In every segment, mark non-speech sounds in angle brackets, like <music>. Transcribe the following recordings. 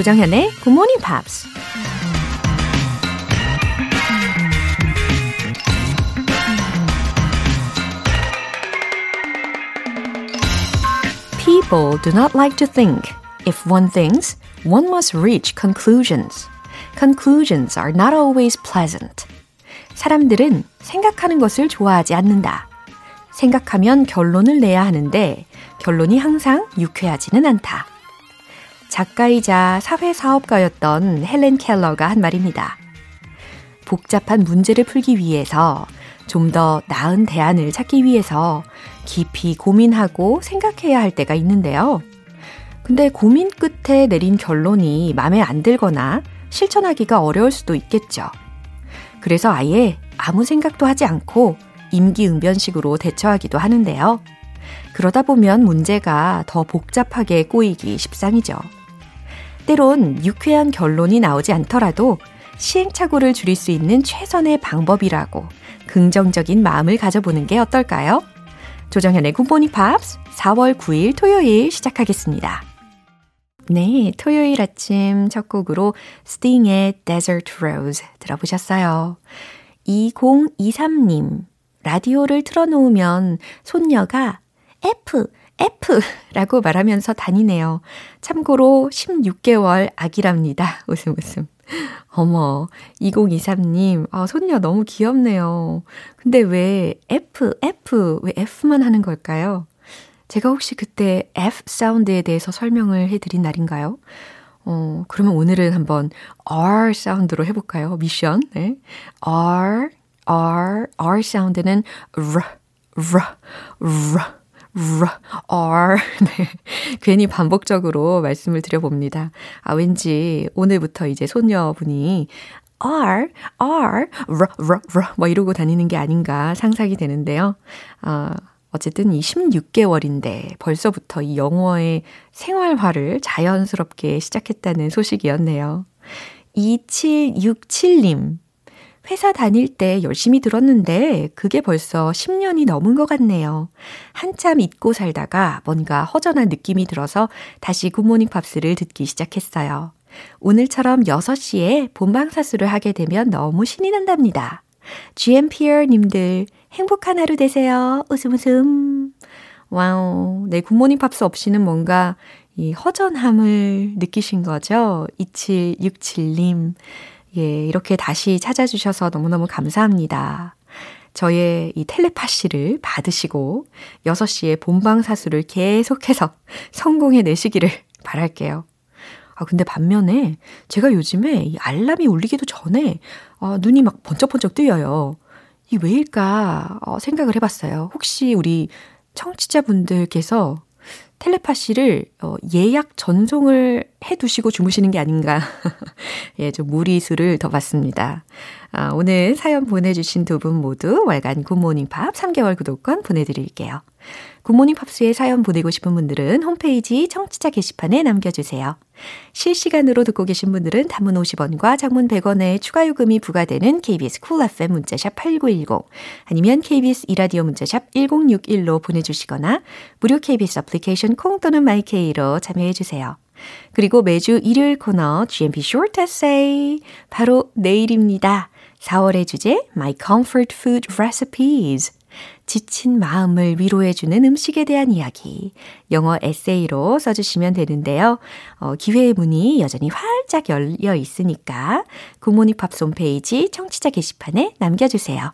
조정현의 Good Morning Pops. People do not like to think. If one thinks, one must reach conclusions. Conclusions are not always pleasant. 사람들은 생각하는 것을 좋아하지 않는다. 생각하면 결론을 내야 하는데 결론이 항상 유쾌하지는 않다. 작가이자 사회사업가였던 헬렌 켈러가 한 말입니다. 복잡한 문제를 풀기 위해서 좀 더 나은 대안을 찾기 위해서 깊이 고민하고 생각해야 할 때가 있는데요. 근데 고민 끝에 내린 결론이 마음에 안 들거나 실천하기가 어려울 수도 있겠죠. 그래서 아예 아무 생각도 하지 않고 임기응변식으로 대처하기도 하는데요. 그러다 보면 문제가 더 복잡하게 꼬이기 십상이죠. 때론 유쾌한 결론이 나오지 않더라도 시행착오를 줄일 수 있는 최선의 방법이라고 긍정적인 마음을 가져보는 게 어떨까요? 조정현의 굿모닝 팝스 4월 9일 토요일 시작하겠습니다. 네, 토요일 아침 첫 곡으로 스팅의 Desert Rose 들어보셨어요. 2023님, 라디오를 틀어놓으면 손녀가 F, F 라고 말하면서 다니네요. 참고로 16개월 아기랍니다. 웃음 웃음. 어머, 2023님, 아, 손녀 너무 귀엽네요. 근데 왜 F, F, 왜 F만 하는 걸까요? 제가 혹시 그때 F 사운드에 대해서 설명을 해드린 날인가요? 어, 그러면 오늘은 한번 R 사운드로 해볼까요? 미션. 네. R, R, R 사운드는 R, R, R, R. <laughs> 네. 괜히 반복적으로 말씀을 드려봅니다. 아, 왠지 오늘부터 이제 손녀분이 R, R, R, R, R, 뭐 이러고 다니는 게 아닌가 상상이 되는데요. 아, 어쨌든 이 16개월인데 벌써부터 이 영어의 생활화를 자연스럽게 시작했다는 소식이었네요. 2767님. 회사 다닐 때 열심히 들었는데 그게 벌써 10년이 넘은 것 같네요. 한참 잊고 살다가 뭔가 허전한 느낌이 들어서 다시 굿모닝 팝스를 듣기 시작했어요. 오늘처럼 6시에 본방사수를 하게 되면 너무 신이 난답니다. GMPR 님들 행복한 하루 되세요. 웃음 웃음. Wow. 네, 굿모닝 팝스 없이는 뭔가 이 허전함을 느끼신 거죠? 2767님. 예, 이렇게 다시 찾아주셔서 너무너무 감사합니다. 저의 이 텔레파시를 받으시고 6시에 본방 사수를 계속해서 <laughs> 성공해 내시기를 바랄게요. 아, 근데 반면에 제가 요즘에 이 알람이 울리기도 전에 아, 눈이 막 번쩍번쩍 뜨여요. 이 왜일까 어, 생각을 해봤어요. 혹시 우리 청취자분들께서 텔레파시를 어, 예약 전송을 해 두시고 주무시는 게 아닌가. <laughs> 예, 좀 무리수를 둬 봤습니다. 아, 오늘 사연 보내주신 두 분 모두 월간 굿모닝 팝스 3개월 구독권 보내드릴게요. 굿모닝 팝스에 사연 보내고 싶은 분들은 홈페이지 청취자 게시판에 남겨주세요. 실시간으로 듣고 계신 분들은 단문 50원과 장문 100원의 추가 요금이 부과되는 KBS cool FM 문자샵 8910 아니면 KBS 이라디오 문자샵 1061로 보내주시거나 무료 KBS 애플리케이션 콩 또는 마이케이로 참여해주세요. 그리고 매주 일요일 코너 GMP Short Essay 바로 내일입니다. 4월의 주제 My Comfort Food Recipes 지친 마음을 위로해주는 음식에 대한 이야기, 영어 에세이로 써주시면 되는데요. 어, 기회의 문이 여전히 활짝 열려 있으니까 굿모닝 팝스 홈페이지 청취자 게시판에 남겨주세요.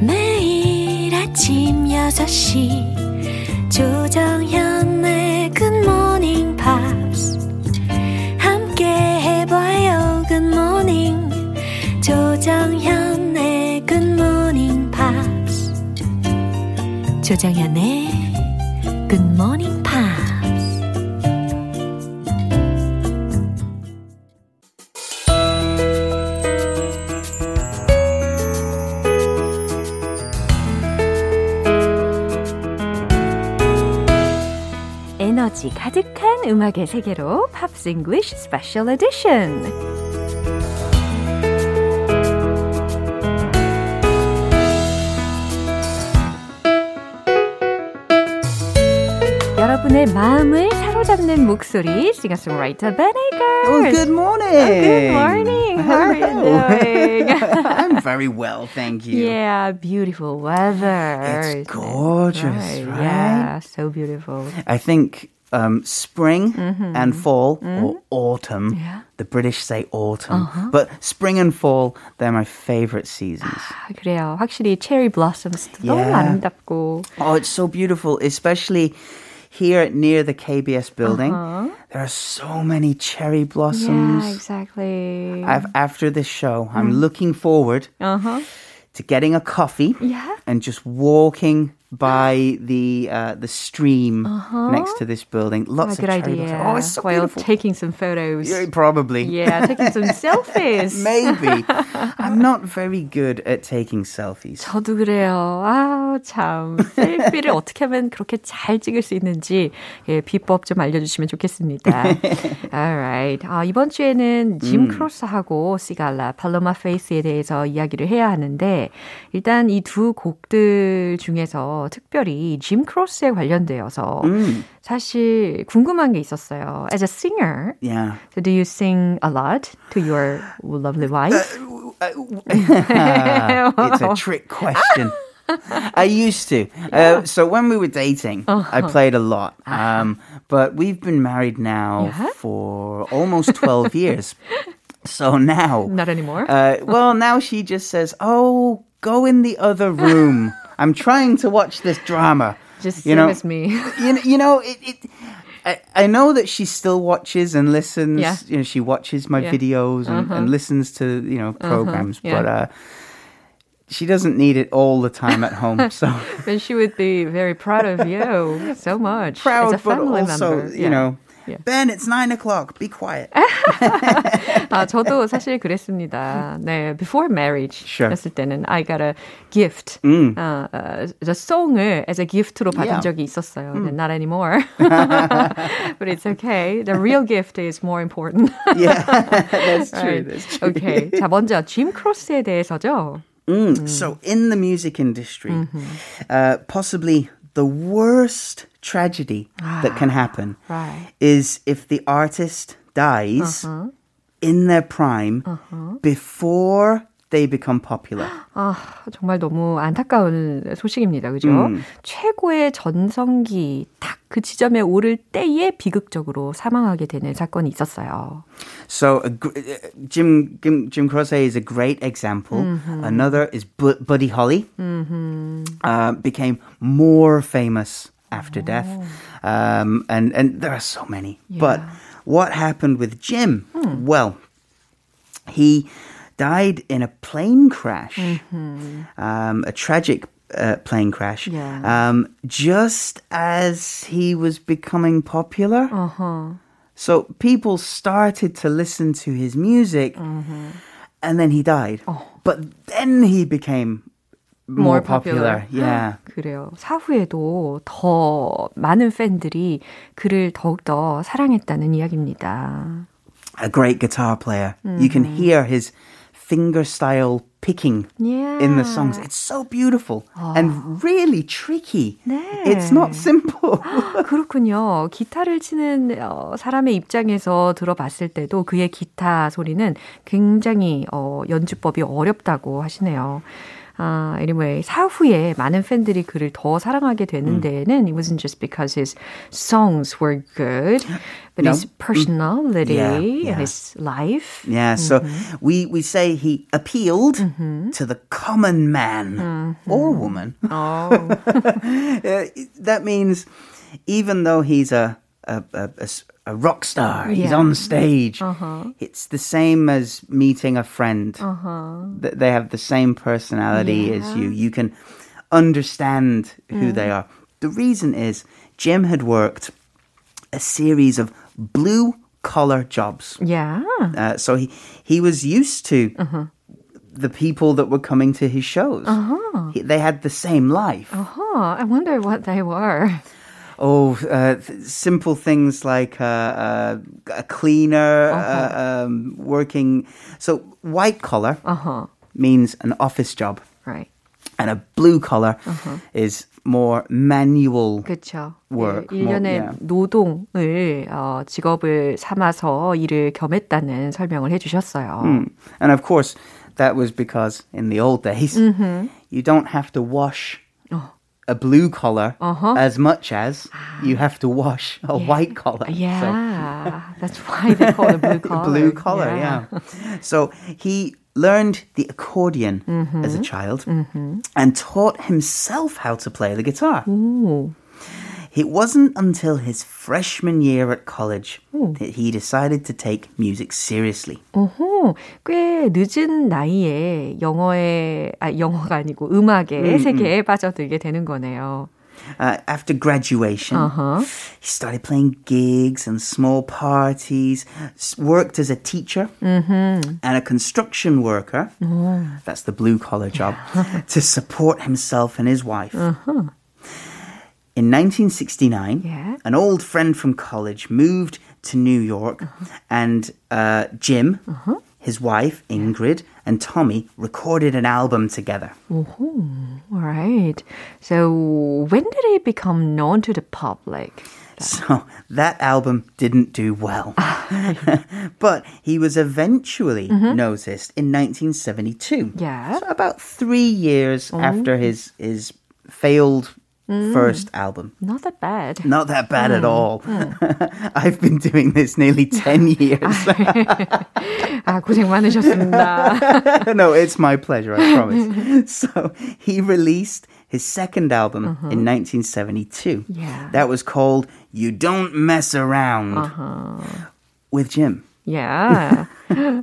매일 아침 6시 조정현의 굿모닝 팝 조정현의 Good Morning Pops. 조정현의 Good Morning Pops. 에너지 가득한 음악의 세계로 팝스 잉글리쉬 스페셜 에디션. 여러분의 마음을 사로잡는 목소리, singer-songwriter Ben Akers. Oh, good morning. Oh, good morning. How are you doing? <laughs> I'm very well, thank you. Yeah, beautiful weather. It's gorgeous, right? right? Yeah, so beautiful. I think um, spring and fall or autumn. Mm-hmm. Yeah. Uh-huh. The British say autumn, but spring and fall, they're my favorite seasons. 아, 그래요. 확실히 체리 블라썸스도 너무 Yeah. 아름답고. Oh, it's so beautiful, especially here near the KBS building. There are so many cherry Uh-huh. Yeah, blossoms. exactly. I've, after this show, Mm. I'm looking forward Uh-huh. to getting a coffee Yeah. and just walking by the uh, the stream next to this building. Lots good of cherry idea. blossoms. Oh, it's so While beautiful. taking some photos. Yeah, probably. Yeah, taking some selfies. Maybe. I'm not very good at taking selfies. 저도 그래요. 아우, 참. 셀피를 어떻게 하면 그렇게 잘 찍을 수 있는지 예, 비법 좀 알려주시면 좋겠습니다. Alright. 아, 이번 주에는 짐 크로스하고 시갈라, 팔로마 페이스에 대해서 이야기를 해야 하는데 일단 이 두 곡들 중에서 특별히 짐 크로스에 관련되어서 사실 궁금한 게 있었어요. As a singer, Yeah. so do you sing a lot to your lovely wife? it's <laughs> <laughs> a trick question. I used to. Uh, so when we were dating, I played a lot. Um, but we've been married now Yeah? for almost 12 <laughs> years. So now. Not anymore. Uh, well, now she just says, "Oh, go in the other room. I'm trying to watch this drama." Just you same know, as me. <laughs> you know, you know it. it I, I know that she still watches and listens. Yeah. You know, she watches my Yeah. videos and, and listens to you know programs, yeah. but uh, she doesn't need it all the time at home. <laughs> So then she would be very proud of you <laughs> so much. proud, as a but family also member. you know. Yeah. Ben, it's nine o'clock. Be quiet. <laughs> 아, 저도 사실 그랬습니다. 네, before marriage Sure. 했을 때는 I got a gift. 음. 어, 어, the song을 as a gift로 받은 Yeah. 적이 있었어요. 네, not anymore. <laughs> but it's okay. The real gift is more important. yeah, that's <laughs> true. Right. That's true. Okay. 자, 먼저 짐 크로스에 대해서죠. Mm. So, in the music industry, Mm-hmm. uh, possibly the worst tragedy that can happen Ah, Right. is if the artist dies Uh-huh. in their prime before they become popular. <gasps> 아, 정말 너무 안타까운 소식입니다. 그죠? 음. 최고의 전성기 딱 그 지점에 오를 때에 비극적으로 사망하게 되는 사건이 있었어요. So, a gr- uh, Jim, Jim Jim Croce is a great example. Mm-hmm. Another is Bu- Buddy Holly. Uh, became more famous after death, Oh. um, and and there are so many. But what happened with Jim? Hmm. Well, he died in a plane crash, um, a tragic uh, plane crash, Mm-hmm. Yeah. um, just as he was becoming popular. Uh-huh. So people started to listen to his music, Mm-hmm. and then he died. Oh. But then he became more, popular. Yeah. <gasps> 그래요. 사후에도 더 많은 팬들이 그를 더욱더 사랑했다는 이야기입니다. A great guitar player. You can Mm-hmm. hear his finger style picking Yeah. in the songs. It's so beautiful and really tricky. 네. It's not simple. 그렇군요. 기타를 치는 어, 사람의 입장에서 들어봤을 때도 그의 기타 소리는 굉장히 어, 연주법이 어렵다고 하시네요. 아, anyway, 사후에 많은 팬들이 그를 더 사랑하게 되는 데에는 it wasn't just because his songs were good, but No. his personality Yeah, yeah. and his life. Yeah, so Mm-hmm. we, we say he appealed to the common man Mm-hmm. or woman. Oh, <laughs> Uh, that means even though he's a a, a, a rock star, he's on stage. Uh-huh. It's the same as meeting a friend. Uh-huh. Th- They have the same personality as you. You can understand who they mm. are. The reason is Jim had worked a series of blue collar jobs. yeah. Uh, so he he was used to uh-huh. the people that were coming to his shows. He- they had the same life. Huh, I wonder what they were Oh, uh, th- simple things like uh, uh, a cleaner uh, um, working. So white collar Uh-huh. means an office job, Right. and a blue collar is more manual 그렇죠. work. 네, 일련의 more, yeah. 노동을 어, 직업을 삼아서 일을 겸했다는 설명을 해주셨어요. Mm. And of course, that was because in the old days, Mm-hmm. you don't have to wash Oh. a blue collar Uh-huh. as much as you have to wash a white collar. Yeah, <laughs> that's why they call it blue collar. <laughs> blue collar, yeah. So he learned the accordion Mm-hmm. as a child and taught himself how to play the guitar. 오, It wasn't until his freshman year at college that he decided to take music seriously. 어허, 꽤 늦은 나이에 영어에, 아, 영어가 아니고 음악의 세계에 빠져들게 되는 거네요. Uh, after graduation, Uh-huh. he started playing gigs and small parties, s- worked as a teacher and a construction worker. That's the blue collar job <laughs> to support himself and his wife. In 1969, Yeah. an old friend from college moved to New York, uh-huh. and uh, Jim, uh-huh. his wife, Ingrid, and Tommy recorded an album together. All right. So when did it become known to the public? <laughs> So that album didn't do well. <laughs> <laughs> but he was eventually mm-hmm. noticed in 1972. Yeah. So about three years oh. after his, his failed first album. Not that bad. Not that bad at all. <laughs> I've been doing this nearly 10 <laughs> years. 아, 고생 많으셨습니다. no, it's my pleasure, I promise. <laughs> so he released his second album in 1972. Yeah. That was called You Don't Mess Around with Jim. yeah. <laughs>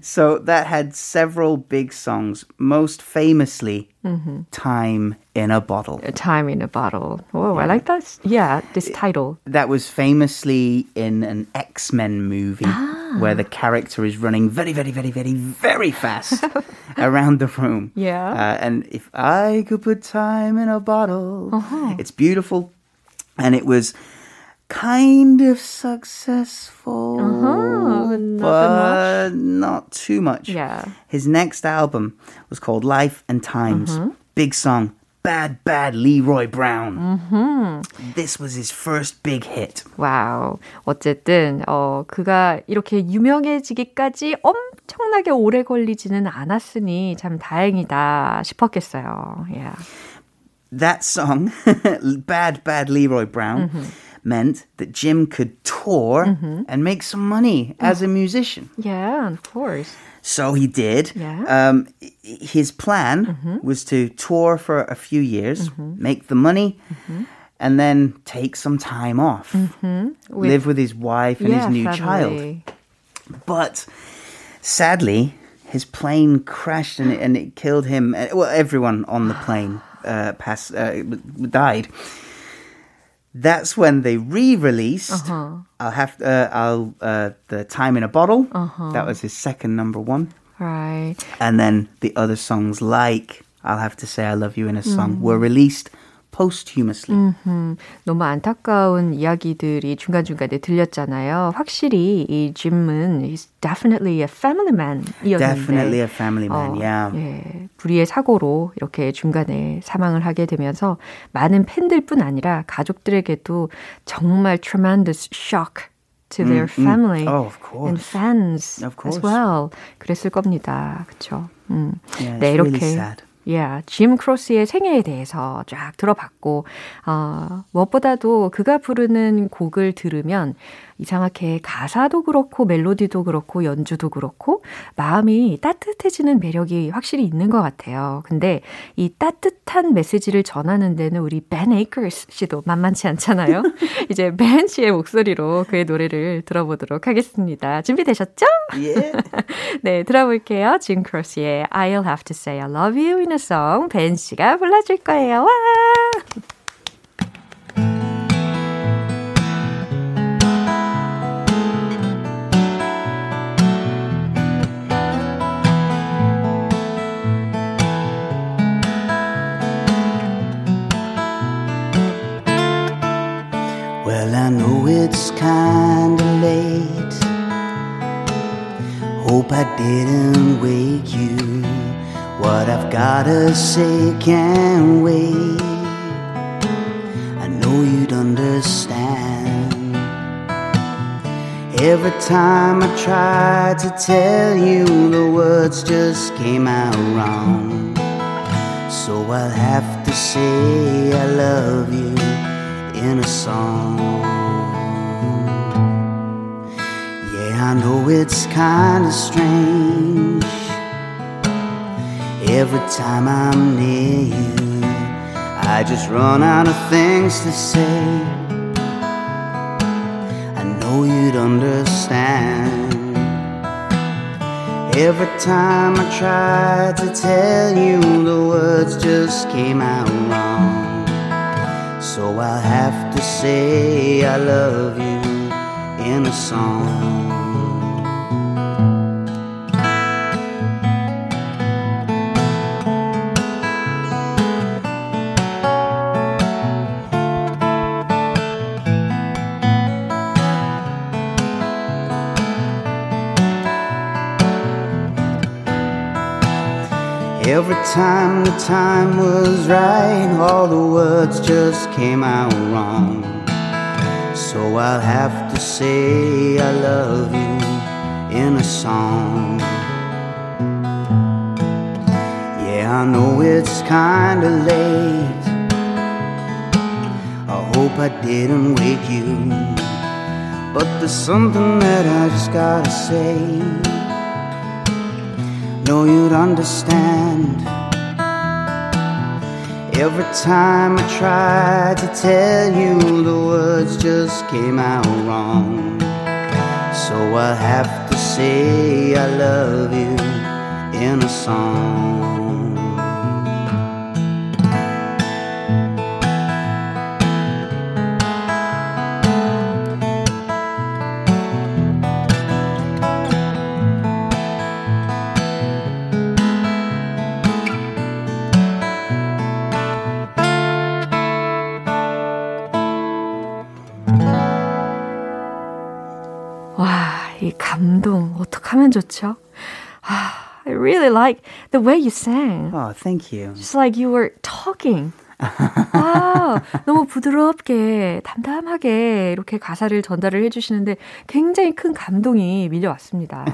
So that had several big songs, most famously mm-hmm. Time in a Bottle. A Time in a Bottle. Oh, I like that. Yeah, this title. That was famously in an X Men movie ah. where the character is running very, very, very, very, very fast <laughs> around the room. Yeah. Uh, and if I could put time in a bottle, uh-huh. it's beautiful. And it was kind of successful, Uh-huh, not but not too much. Yeah. His next album was called Life and Times. Big song, Bad Bad Leroy Brown. This was his first big hit. 와우. 어쨌든, 어, 그가 이렇게 유명해지기까지 엄청나게 오래 걸리지는 않았으니 참 다행이다 싶었겠어요. Yeah. That song, <laughs> Bad Bad Leroy Brown, meant that Jim could tour and make some money as a musician. Yeah, of course. So he did. Yeah. Um, his plan was to tour for a few years, make the money, and then take some time off, live with his wife and yeah, his new child. But sadly, his plane crashed and it, and it killed him. uh, Well, everyone on the plane uh, pass, uh, died. That's when they re-released. I'll have uh, I'll uh, the time in a bottle. That was his second number one, Right. and then the other songs like I'll have to say I love you in a song were released posthumously. 너무 안타까운 이야기들이 중간중간에 들렸잖아요. 확실히 이 짐은 he's definitely a family man 이었는데 Definitely a family man. 어, yeah. 예, 불의의 사고로 이렇게 중간에 사망을 하게 되면서 많은 팬들뿐 아니라 가족들에게도 정말 tremendous shock to their family Oh, of course. and fans Of as course. well. 그랬을 겁니다. 그렇죠. 음. Yeah, 네, it's really 이렇게 sad. Yeah, 짐 크로스의 생애에 대해서 쫙 들어봤고, 어, 무엇보다도 그가 부르는 곡을 들으면 이상하게 가사도 그렇고 멜로디도 그렇고 연주도 그렇고 마음이 따뜻해지는 매력이 확실히 있는 것 같아요. 근데 이 따뜻한 메시지를 전하는 데는 우리 벤 에이커스 씨도 만만치 않잖아요. <laughs> 이제 벤 씨의 목소리로 그의 노래를 들어보도록 하겠습니다. 준비되셨죠? Yeah. <laughs> 네, 들어볼게요. 짐 크로스의 I'll Have to Say I Love You in a Song 벤 씨가 불러줄 거예요. 와! Well, I know it's kinda late. Hope I didn't wake you. What I've gotta say can't wait. I know you'd understand. Every time I tried to tell you, the words just came out wrong. So I'll have to say I love you in a song. Yeah, I know it's kinda strange. Every time I'm near you, I just run out of things to say. I know you'd understand. Every time I tried to tell you, the words just came out wrong. So I'll have to say I love you in a song. Time the time was right, all the words just came out wrong. So I'll have to say I love you in a song. Yeah, I know it's kinda late. I hope I didn't wake you. But there's something that I just gotta say know you'd understand. Every time I tried to tell you, the words just came out wrong. So I'll have to say I love you in a song. 어떡하면 좋죠? 아, I really like the way you sang. Oh, thank you. Just like you were talking. 아, 너무 부드럽게, 담담하게 이렇게 가사를 전달을 해주시는데 굉장히 큰 감동이 밀려왔습니다.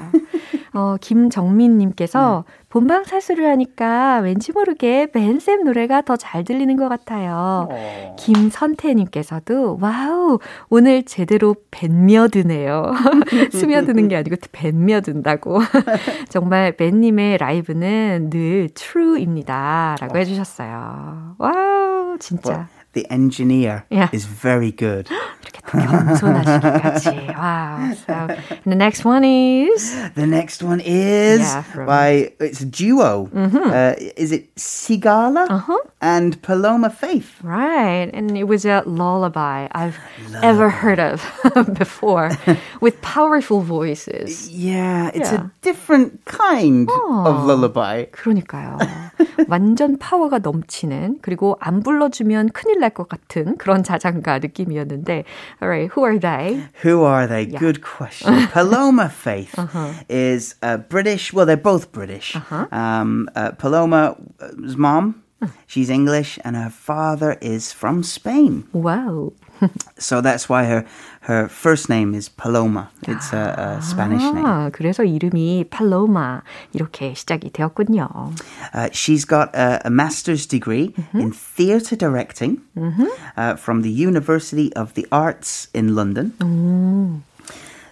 어, 김정민님께서 네. 본방 사수를 하니까 왠지 모르게 벤쌤 노래가 더 잘 들리는 것 같아요. 어. 김선태님께서도 Wow 오늘 제대로 벤며드네요. <laughs> 스며드는 게 아니고 벤며든다고. <laughs> 정말 벤님의 라이브는 늘 true입니다라고 어. 해주셨어요. 와우 진짜. the engineer yeah. is very good. <gasps> <laughs> wow. So the next one is the next one is yeah, by it's a duo. Mm-hmm. Uh, is it Sigala? Uh-huh and Paloma Faith? Right, and it was a lullaby I've lullaby. ever heard of <laughs> before, <laughs> with powerful voices. Yeah, it's yeah. a different kind oh, of lullaby. 그러니까요. <laughs> 완전 파워가 넘치는 그리고 안 불러주면 큰일 것 같은 그런 자장가 느낌이었는데, alright, who are they? Who are they? Yeah. Good question. Paloma Faith uh-huh. is a British. Well, they're both British. Uh-huh. Um, uh, Paloma's mom. She's English and her father is from Spain. Wow. <laughs> so that's why her her first name is Paloma. It's a, a Spanish 아, name. 그래서 이름이 Paloma 이렇게 시작이 되었군요. Uh, she's got a, a master's degree mm-hmm. in theatre directing mm-hmm. uh, from the University of the Arts in London. Mm.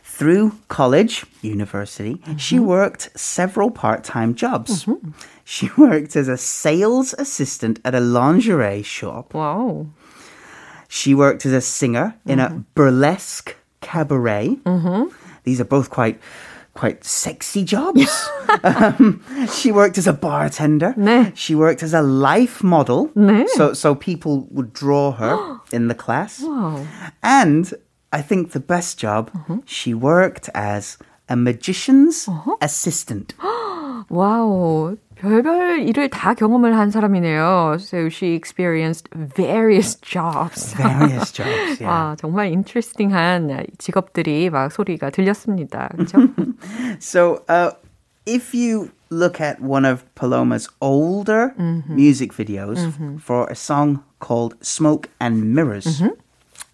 Through college, university, mm-hmm. she worked several part-time jobs. She <laughs> worked as a sales assistant at a lingerie shop. Wow. She worked as a singer in mm-hmm. a burlesque cabaret. Mm-hmm. These are both quite quite sexy jobs. <laughs> um, she worked as a bartender. 네. She worked as a life model. 네. So so people would draw her <gasps> in the class. Wow. And I think the best job, mm-hmm. she worked as a magician's uh-huh. assistant. <gasps> wow. 별별 일을 다 경험을 한 사람이네요. So she experienced various jobs. Various <laughs> jobs. Yeah. 아, 정말 interesting한 직업들이 막 소리가 들렸습니다. 그렇죠? <laughs> so, uh, if you look at one of Paloma's older mm-hmm. music videos mm-hmm. for a song called Smoke and Mirrors, mm-hmm.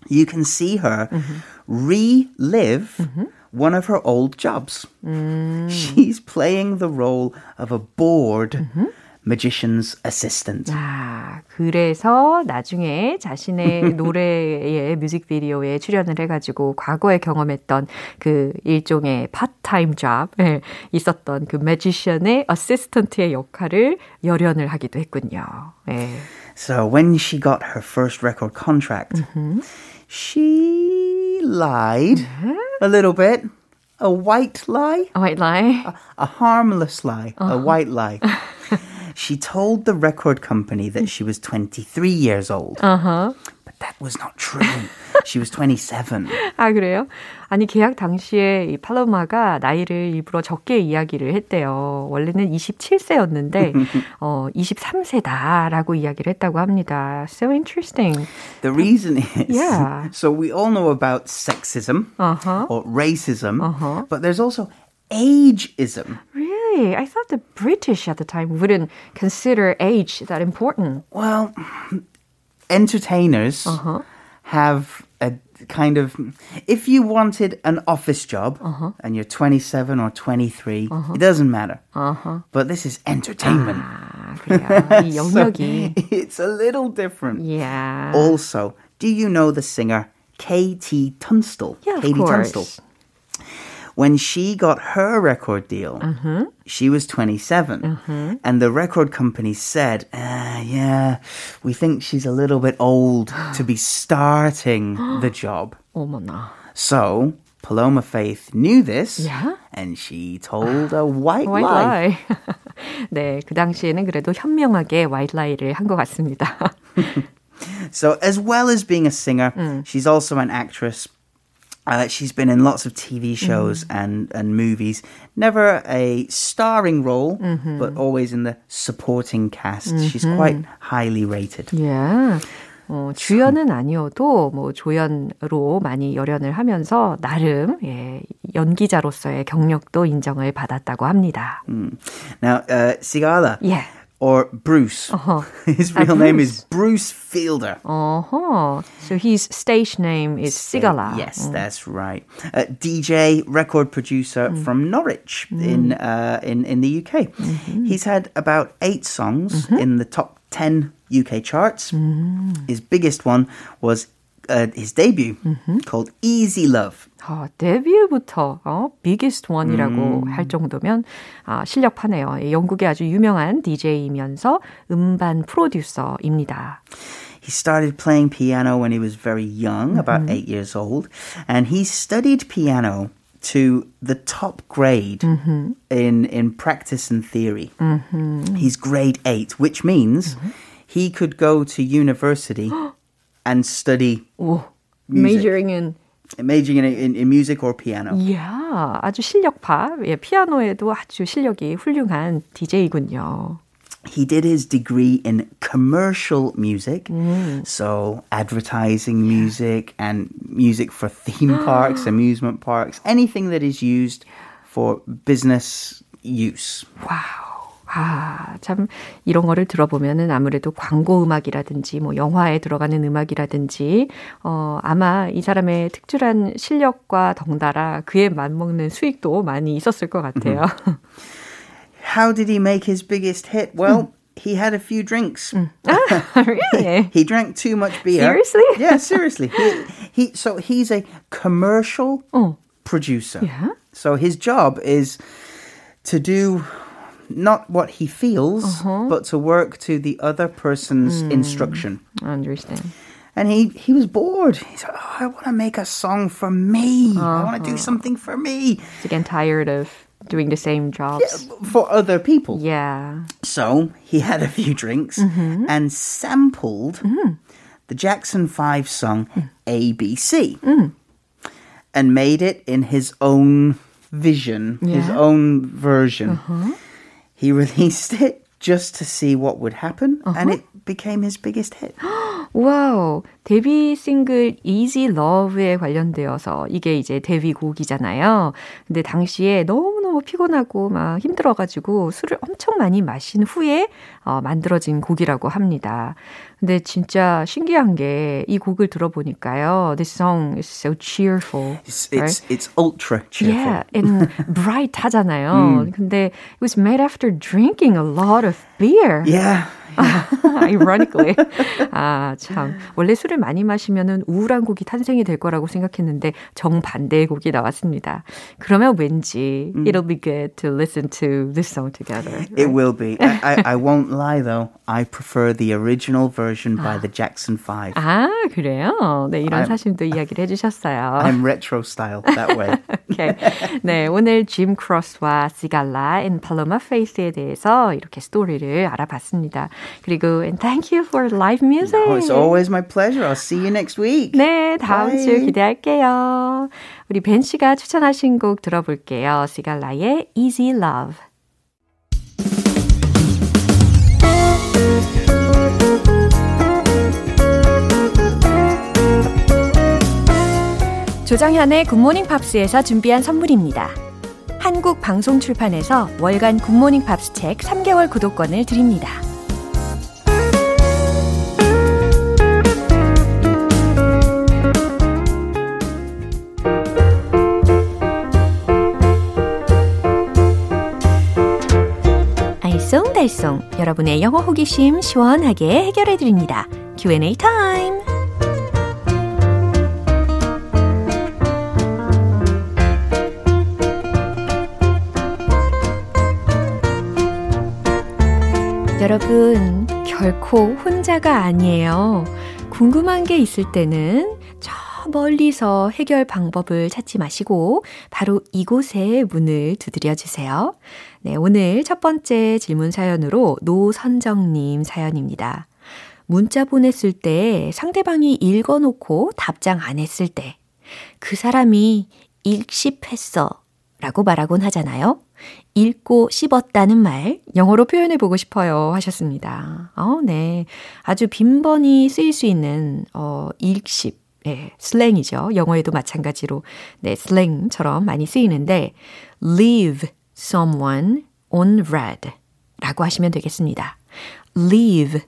you can see her mm-hmm. relive mm-hmm. one of her old jobs. Mm. She's playing the role of a bored mm-hmm. magician's assistant. 아, 그래서 나중에 자신의 <laughs> 노래의 뮤직비디오에 출연을 해가지고 과거에 경험했던 그 일종의 파트타임 잡에 있었던 그 매지션의 어시스턴트의 역할을 열연을 하기도 했군요. 네. So when she got her first record contract, mm-hmm. she lied mm-hmm. a little bit. A white lie? A white lie? A, a harmless lie. Uh-huh. A white lie. <laughs> she told the record company that she was 23 years old. Uh-huh. But that was not true. She was 27. <laughs> 아, 그래요? 아니, 계약 당시에 이 팔로마가 나이를 일부러 적게 이야기를 했대요. 원래는 27세였는데, <laughs> 어, 23세다라고 이야기를 했다고 합니다. So interesting. The reason is, yeah. <laughs> so we all know about sexism uh-huh. or racism, uh-huh. but there's also ageism. Really? I thought the British at the time wouldn't consider age that important. Well, entertainers uh-huh. have a kind of if you wanted an office job uh-huh. and you're 27 or 23 uh-huh. it doesn't matter uh-huh. but this is entertainment 아, <laughs> so <laughs> it's a little different yeah also do you know the singer KT Tunstall yeah, Katie of course. Tunstall when she got her record deal, mm-hmm. she was 27. Mm-hmm. And the record company said, uh, yeah, we think she's a little bit old to be starting the <gasps> job. 어머나. So Paloma Faith knew this. Yeah? And she told a white, white lie. lie. <laughs> 네, 그 당시에는 그래도 현명하게 white lie를 한 것 같습니다. <laughs> so as well as being a singer, mm. she's also an actress. Uh, she's been in lots of TV shows mm-hmm. and, and movies. Never a starring role, mm-hmm. but always in the supporting cast. Mm-hmm. She's quite highly rated. Yeah. 어, 주연은 아니어도 뭐 조연으로 많이 열연을 하면서 나름 예, 연기자로서의 경력도 인정을 받았다고 합니다. Mm. Now, uh, Sigala. Yeah. or Bruce. Uh-huh. <laughs> His real uh, name is Bruce Fielder. Uh-huh. So his stage name is Sigala. Yes, mm. that's right. Uh, DJ, record producer mm. from Norwich mm. in, uh, in in the UK. Mm-hmm. He's had about eight songs mm-hmm. in the top ten UK charts. Mm. His biggest one was uh, his debut mm-hmm. called Easy Love. 어, 데뷔부터 어, biggest one이라고 음. 할 정도면 아, 실력파네요. 영국의 아주 유명한 DJ이면서 음반 프로듀서입니다. He started playing piano when he was very young, mm-hmm. about eight years old, and he studied piano to the top grade mm-hmm. in in practice and theory. Mm-hmm. He's grade eight, which means mm-hmm. he could go to university <gasps> and study 오, majoring in majoring in, in, in music or piano. Yeah, 아주 실력파. 예, 피아노에도 아주 실력이 훌륭한 DJ군요. He did his degree in commercial music, mm. so advertising music and music for theme <gasps> parks, amusement parks, anything that is used for business use. Wow. 아, 참, 이런 거를 들어보면은 아무래도 광고 음악이라든지, 뭐, 영화에 들어가는 음악이라든지, 어, 아마 이 사람의 특출한 실력과 덩달아 그에 맞먹는 수익도 많이 있었을 것 같아요. How did he make his biggest hit? Well, he had a few drinks. Ah, really? he drank too much beer. Seriously? Yeah, seriously. He, he so he's a commercial oh. producer. Yeah. So his job is to do not what he feels, uh-huh. but to work to the other person's mm, instruction. I understand. And he, he was bored. He said, oh, I want to make a song for me. Uh-huh. I want to do something for me. He's again tired of doing the same jobs. Yeah, for other people. Yeah. So he had a few drinks mm-hmm. and sampled mm-hmm. the Jackson 5 song mm. ABC mm. and made it in his own vision, yeah. his own version. Uh-huh. He released it just to see what would happen, uh-huh. and it became his biggest hit. 와우, 데뷔 싱글 Easy Love에 관련되어서 이게 이제 데뷔 곡이잖아요. 근데 당시에 너무 너무너무 피곤하고 막 힘들어가지고 술을 엄청 많이 마신 후에 어, 만들어진 곡이라고 합니다. 근데 진짜 신기한 게 이 곡을 들어보니까요. This song is so cheerful. It's, right? it's, it's ultra cheerful. Yeah, and bright 하잖아요. 음. 근데 it was made after drinking a lot of beer. Yeah. Ironically. 아, 참. 원래 술을 많이 마시면은 우울한 곡이 탄생이 될 거라고 생각했는데 정반대의 곡이 나왔습니다. 그러면 왠지 mm. it'll be good to listen to this song together. Right? It will be. I, I, I won't lie though. I prefer the original version by the Jackson 5. 아, 그래요? 네, 이런 I'm, 사실도 이야기를 해 주셨어요. I'm retro style that way. okay. 네, 오늘 짐 크로스와 시갈라 앤 팔로마 페이스에 대해서 이렇게 스토리를 알아봤습니다. 그리고 and thank you for live music. No, it's always my pleasure. I'll see you next week. 네, 다음 Bye. 주 기대할게요. 우리 벤 씨가 추천하신 곡 들어볼게요. 시갈라의 Easy Love. 조정현의 굿모닝 팝스에서 준비한 선물입니다. 한국 방송 출판에서 월간 굿모닝 팝스 책 3개월 구독권을 드립니다. 달쏭 여러분의 영어 호기심 시원하게 해결해 드립니다. Q&A 타임. 여러분, 결코 혼자가 아니에요. 궁금한 게 있을 때는 저 멀리서 해결 방법을 찾지 마시고 바로 이곳에 문을 두드려 주세요. 네, 오늘 첫 번째 질문 사연으로 노선정님 사연입니다. 문자 보냈을 때 상대방이 읽어놓고 답장 안 했을 때 그 사람이 읽씹했어 라고 말하곤 하잖아요. 읽고 씹었다는 말 영어로 표현해 보고 싶어요 하셨습니다. 어, 네. 아주 빈번히 쓰일 수 있는 어, 읽씹 예, 슬랭이죠. 영어에도 마찬가지로 네, 슬랭처럼 많이 쓰이는데 leave someone on red 라고 하시면 되겠습니다. leave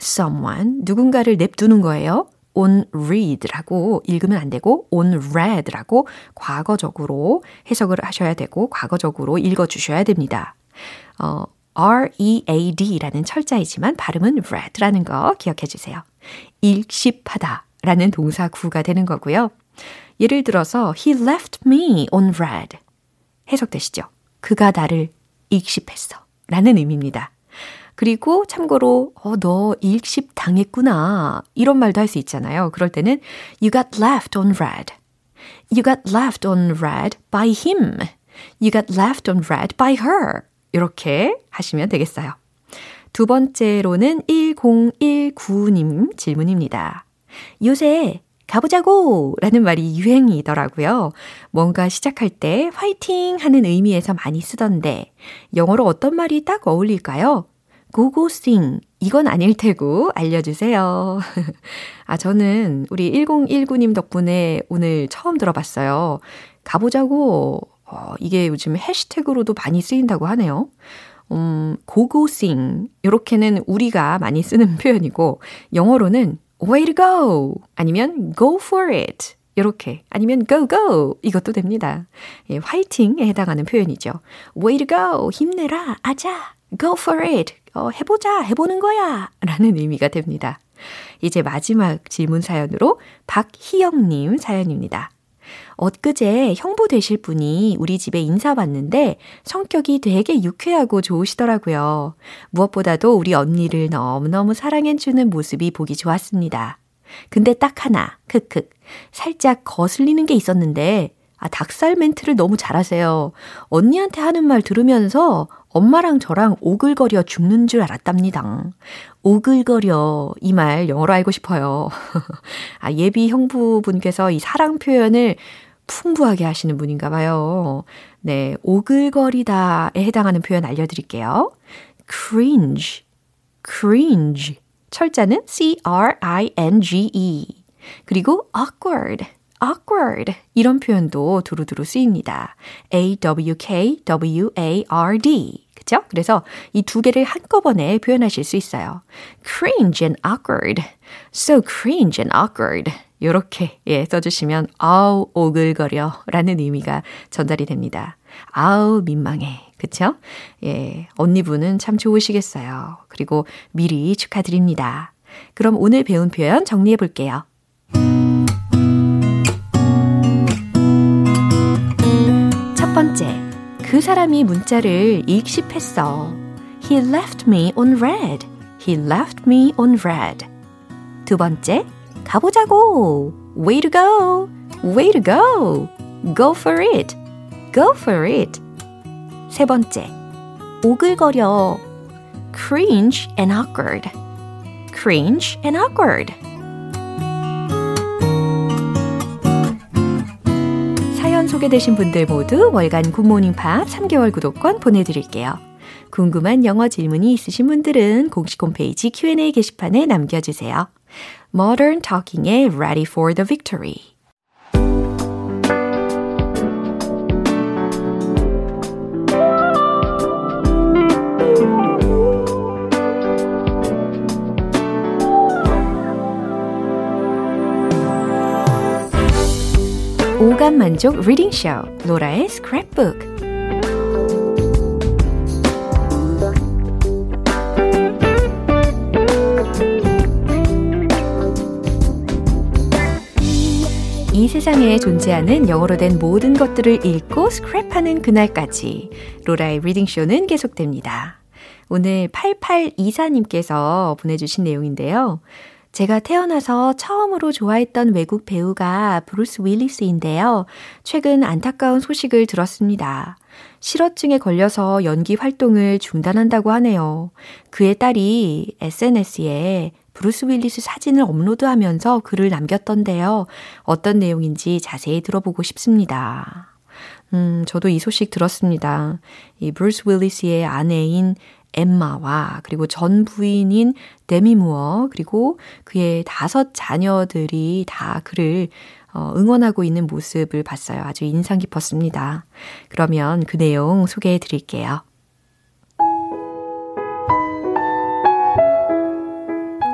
someone 누군가를 냅두는 거예요. on read라고 읽으면 안 되고 on read라고 과거적으로 해석을 하셔야 되고 과거적으로 읽어 주셔야 됩니다. 어, R-E-A-D라는 철자이지만 발음은 read라는 거 기억해 주세요. 읽씹하다 라는 동사 구가 되는 거고요. 예를 들어서 he left me on read 해석되시죠? 그가 나를 읽씹했어 라는 의미입니다. 그리고 참고로 어, 너 일십 당했구나 이런 말도 할 수 있잖아요. 그럴 때는 you got left on red. You got left on red by him. You got left on red by her. 이렇게 하시면 되겠어요. 두 번째로는 1019님 질문입니다. 요새 가보자고! 라는 말이 유행이더라고요. 뭔가 시작할 때 화이팅 하는 의미에서 많이 쓰던데, 영어로 어떤 말이 딱 어울릴까요? 고고 싱 이건 아닐 테고 알려주세요. <laughs> 아, 저는 우리 1019님 덕분에 오늘 처음 들어봤어요. 가보자고, 어, 이게 요즘 해시태그로도 많이 쓰인다고 하네요. 음, 고고싱. 요렇게는 우리가 많이 쓰는 <laughs> 표현이고, 영어로는 way to go 아니면 go for it. 이렇게 아니면 go go 이것도 됩니다. 예, 화이팅에 해당하는 표현이죠. way to go 힘내라 아자 go for it 어, 해보자, 해보는 거야. 라는 의미가 됩니다. 이제 마지막 질문 사연으로 박희영님 사연입니다. 엊그제 형부 되실 분이 우리 집에 인사 왔는데 성격이 되게 유쾌하고 좋으시더라고요. 무엇보다도 우리 언니를 너무너무 사랑해주는 모습이 보기 좋았습니다. 근데 딱 하나, 크크. 살짝 거슬리는 게 있었는데, 아, 닭살 멘트를 너무 잘하세요. 언니한테 하는 말 들으면서 엄마랑 저랑 오글거려 죽는 줄 알았답니다. 오글거려. 이 말 영어로 알고 싶어요. <laughs> 아, 예비 형부분께서 이 사랑 표현을 풍부하게 하시는 분인가 봐요. 네, 오글거리다에 해당하는 표현 알려드릴게요. cringe, cringe. 철자는 C-R-I-N-G-E. 그리고 awkward, awkward 이런 표현도 두루두루 쓰입니다. A-W-K-W-A-R-D 그쵸? 그래서 이 두 개를 한꺼번에 표현하실 수 있어요. cringe and awkward. So cringe and awkward. 요렇게 예, 써주시면 아우 오글거려 라는 의미가 전달이 됩니다. 아우 민망해. 그쵸? 예, 언니분은 참 좋으시겠어요. 그리고 미리 축하드립니다. 그럼 오늘 배운 표현 정리해 볼게요. 첫 번째, 그 사람이 문자를 읽씹했어. He left me on red. He left me on red. 두 번째, 가보자고. Way to go. Way to go. Go for it. Go for it. 세 번째, 오글거려. Cringe and awkward. Cringe and awkward. 소개되신 분들 모두 월간 굿모닝 팝 3개월 구독권 보내드릴게요. 궁금한 영어 질문이 있으신 분들은 공식 홈페이지 Q&A 게시판에 남겨주세요. Modern Talking의 Ready for the Victory. 오감 만족 리딩 쇼 로라의 스크랩북 세상에 존재하는 영어로 된 모든 것들을 읽고 스크랩하는 그날까지 로라의 reading 쇼는 계속됩니다. 오늘 8824님께서 보내주신 내용인데요. 제가 태어나서 처음으로 좋아했던 외국 배우가 브루스 윌리스인데요. 최근 안타까운 소식을 들었습니다. 실어증에 걸려서 연기 활동을 중단한다고 하네요. 그의 딸이 SNS에 브루스 윌리스 사진을 업로드하면서 글을 남겼던데요. 어떤 내용인지 자세히 들어보고 싶습니다. 음, 저도 이 소식 들었습니다. 이 브루스 윌리스의 아내인 엠마와 그리고 전 부인인 데미 무어 그리고 그의 다섯 자녀들이 다 그를 어, 응원하고 있는 모습을 봤어요. 아주 인상 깊었습니다. 그러면 그 내용 소개해 드릴게요.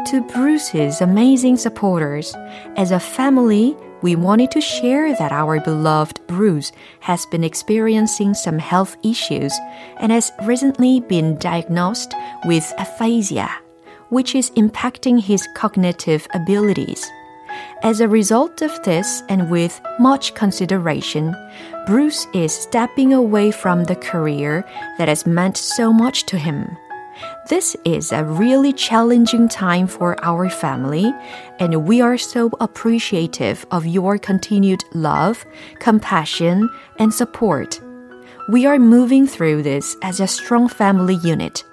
To Bruce's amazing supporters, as a family, we wanted to share that our beloved Bruce has been experiencing some health issues and has recently been diagnosed with aphasia, which is impacting his cognitive abilities. As a result of this, and with much consideration, Bruce is stepping away from the career that has meant so much to him. This is a really challenging time for our family, and we are so appreciative of your continued love, compassion, and support. We are moving through this as a strong family unit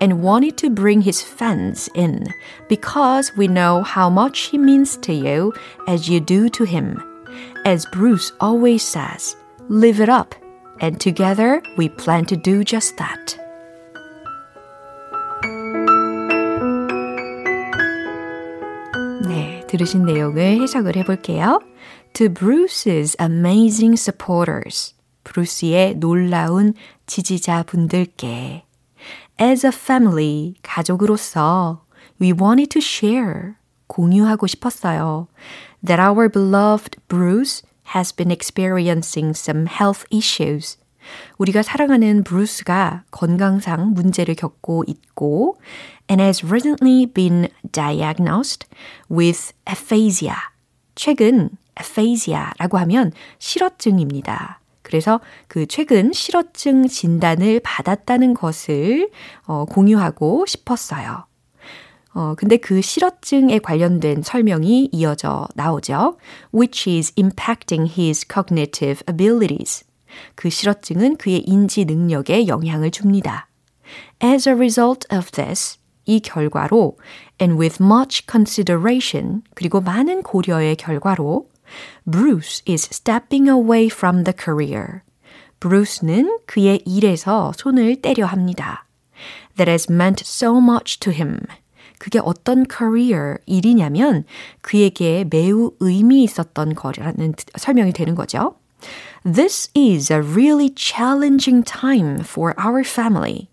and wanted to bring his fans in because we know how much he means to you as you do to him. As Bruce always says, live it up, and together we plan to do just that. 들으신 내용을 해석을 해볼게요. To Bruce's amazing supporters. 브루스의 놀라운 지지자분들께 As a family, 가족으로서 we wanted to share, 공유하고 싶었어요. That our beloved Bruce has been experiencing some health issues. 우리가 사랑하는 브루스가 건강상 문제를 겪고 있고 and has recently been diagnosed with aphasia. 최근 aphasia라고 하면 실어증입니다. 그래서 그 최근 실어증 진단을 받았다는 것을 어, 공유하고 싶었어요. 어, 근데 그 실어증에 관련된 설명이 이어져 나오죠. which is impacting his cognitive abilities. 그 실어증은 그의 인지 능력에 영향을 줍니다. As a result of this, 이 결과로 and with much consideration 그리고 많은 고려의 결과로 Bruce is stepping away from the career. 브루스는 그의 일에서 손을 떼려 합니다. That has meant so much to him. 그게 어떤 career, 일이냐면 그에게 매우 의미 있었던 거라는 설명이 되는 거죠. This is a really challenging time for our family.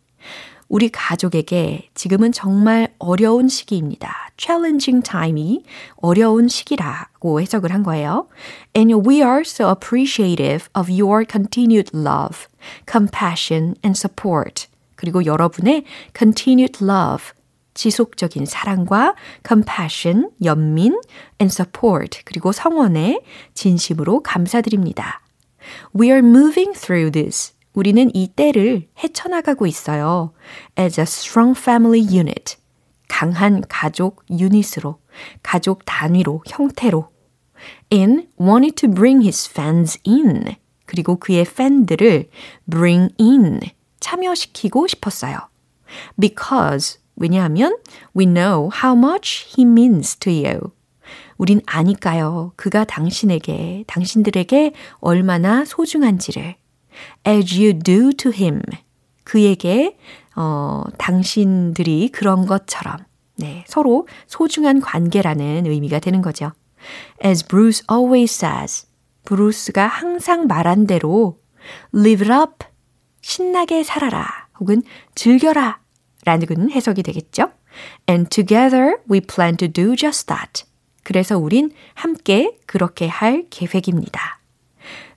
우리 가족에게 지금은 정말 어려운 시기입니다. challenging time이 어려운 시기라고 해석을 한 거예요. And we are so appreciative of your continued love, compassion and support. 그리고 여러분의 continued love, 지속적인 사랑과 compassion, 연민 and support, 그리고 성원에 진심으로 감사드립니다. We are moving through this. 우리는 이 때를 헤쳐나가고 있어요. As a strong family unit. 강한 가족 유닛으로, 가족 단위로, 형태로. And wanted to bring his fans in. 그리고 그의 팬들을 bring in. 참여시키고 싶었어요. Because, 왜냐하면 we know how much he means to you. 우린 아니까요. 그가 당신에게, 당신들에게 얼마나 소중한지를. as you do to him. 그에게, 어, 당신들이 그런 것처럼, 네, 서로 소중한 관계라는 의미가 되는 거죠. As Bruce always says. 브루스가 항상 말한 대로 live it up. 신나게 살아라. 혹은 즐겨라. 라는 해석이 되겠죠. And together we plan to do just that. 그래서 우린 함께 그렇게 할 계획입니다.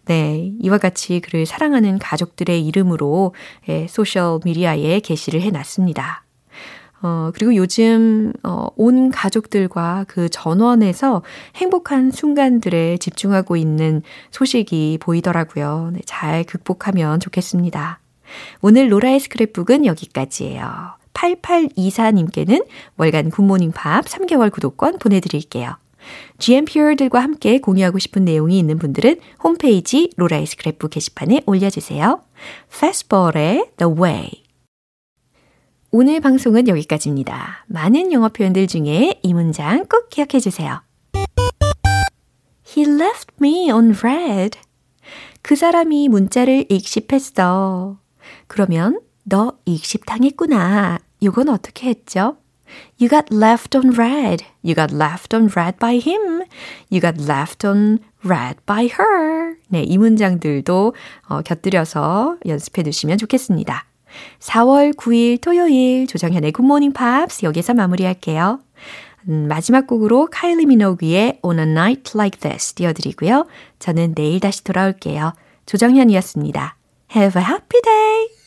네, 이와 같이 그를 사랑하는 가족들의 이름으로 예, 소셜 미디어에 게시를 해놨습니다. 어, 그리고 요즘, 어, 온 가족들과 그 전원에서 행복한 순간들에 집중하고 있는 소식이 보이더라고요. 네, 잘 극복하면 좋겠습니다. 오늘 로라의 스크랩북은 여기까지예요. 8824님께는 월간 굿모닝 팝스 3개월 구독권 보내드릴게요. GMPR들과 함께 공유하고 싶은 내용이 있는 분들은 홈페이지 로라의 스크랩북 게시판에 올려주세요. Fastball의 The Way 오늘 방송은 여기까지입니다. 많은 영어 표현들 중에 이 문장 꼭 기억해 주세요. He left me on red. 그 사람이 문자를 익십했어. 그러면 너 익십당했구나. 이건 어떻게 했죠? You got left on read. You got left on read by him. You got left on read by her. 네, 이 문장들도 어, 곁들여서 연습해 두시면 좋겠습니다. 4월 9일 토요일 조정현의 굿모닝 팝스 여기서 마무리할게요. 음, 마지막 곡으로 카일리 미노그의 On a Night Like This 띄워드리고요. 저는 내일 다시 돌아올게요. 조정현이었습니다. Have a happy day!